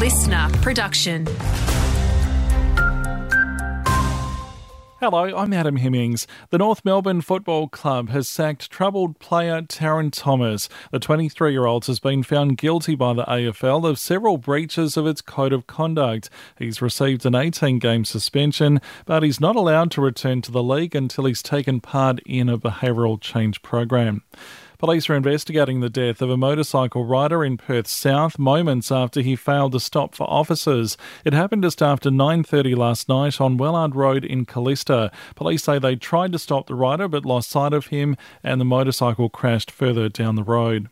listener production. Hello, I'm Adam Hemmings. The North Melbourne Football Club has sacked troubled player Tarryn Thomas. The 23 year old has been found guilty by the AFL of several breaches of its code of conduct. He's received an 18 game suspension, but he's not allowed to return to the league until he's taken part in a behavioural change program. Police are investigating the death of a motorcycle rider in Perth South moments after he failed to stop for officers. It happened just after 9:30 last night on Wellard Road in Calista. Police say they tried to stop the rider but lost sight of him and the motorcycle crashed further down the road.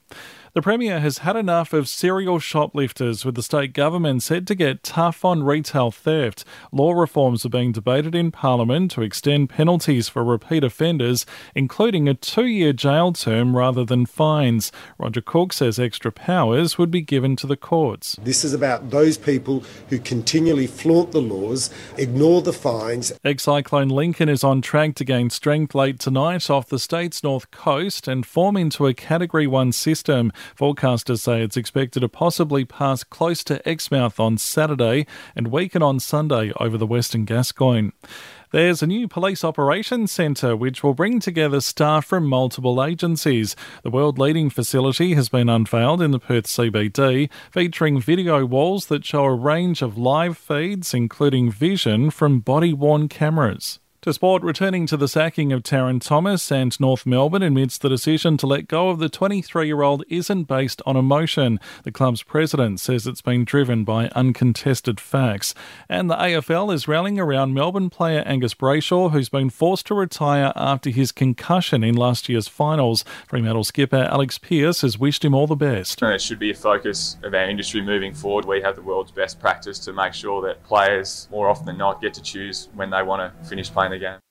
The Premier has had enough of serial shoplifters, with the state government said to get tough on retail theft. Law reforms are being debated in Parliament to extend penalties for repeat offenders, including a two year jail term rather than fines. Roger Cook says extra powers would be given to the courts. This is about those people who continually flaunt the laws, ignore the fines. Ex cyclone Lincoln is on track to gain strength late tonight off the state's north coast and form into a Category 1 system. Forecasters say it's expected to possibly pass close to Exmouth on Saturday and weaken on Sunday over the western Gascoyne. There's a new police operations centre which will bring together staff from multiple agencies. The world leading facility has been unveiled in the Perth CBD, featuring video walls that show a range of live feeds, including vision from body worn cameras. To sport, returning to the sacking of Tarryn Thomas and North Melbourne admits the decision to let go of the 23 year old isn't based on emotion. The club's president says it's been driven by uncontested facts. And the AFL is rallying around Melbourne player Angus Brayshaw, who's been forced to retire after his concussion in last year's finals. Fremantle skipper Alex Pearce has wished him all the best. It should be a focus of our industry moving forward. We have the world's best practice to make sure that players, more often than not, get to choose when they want to finish playing game.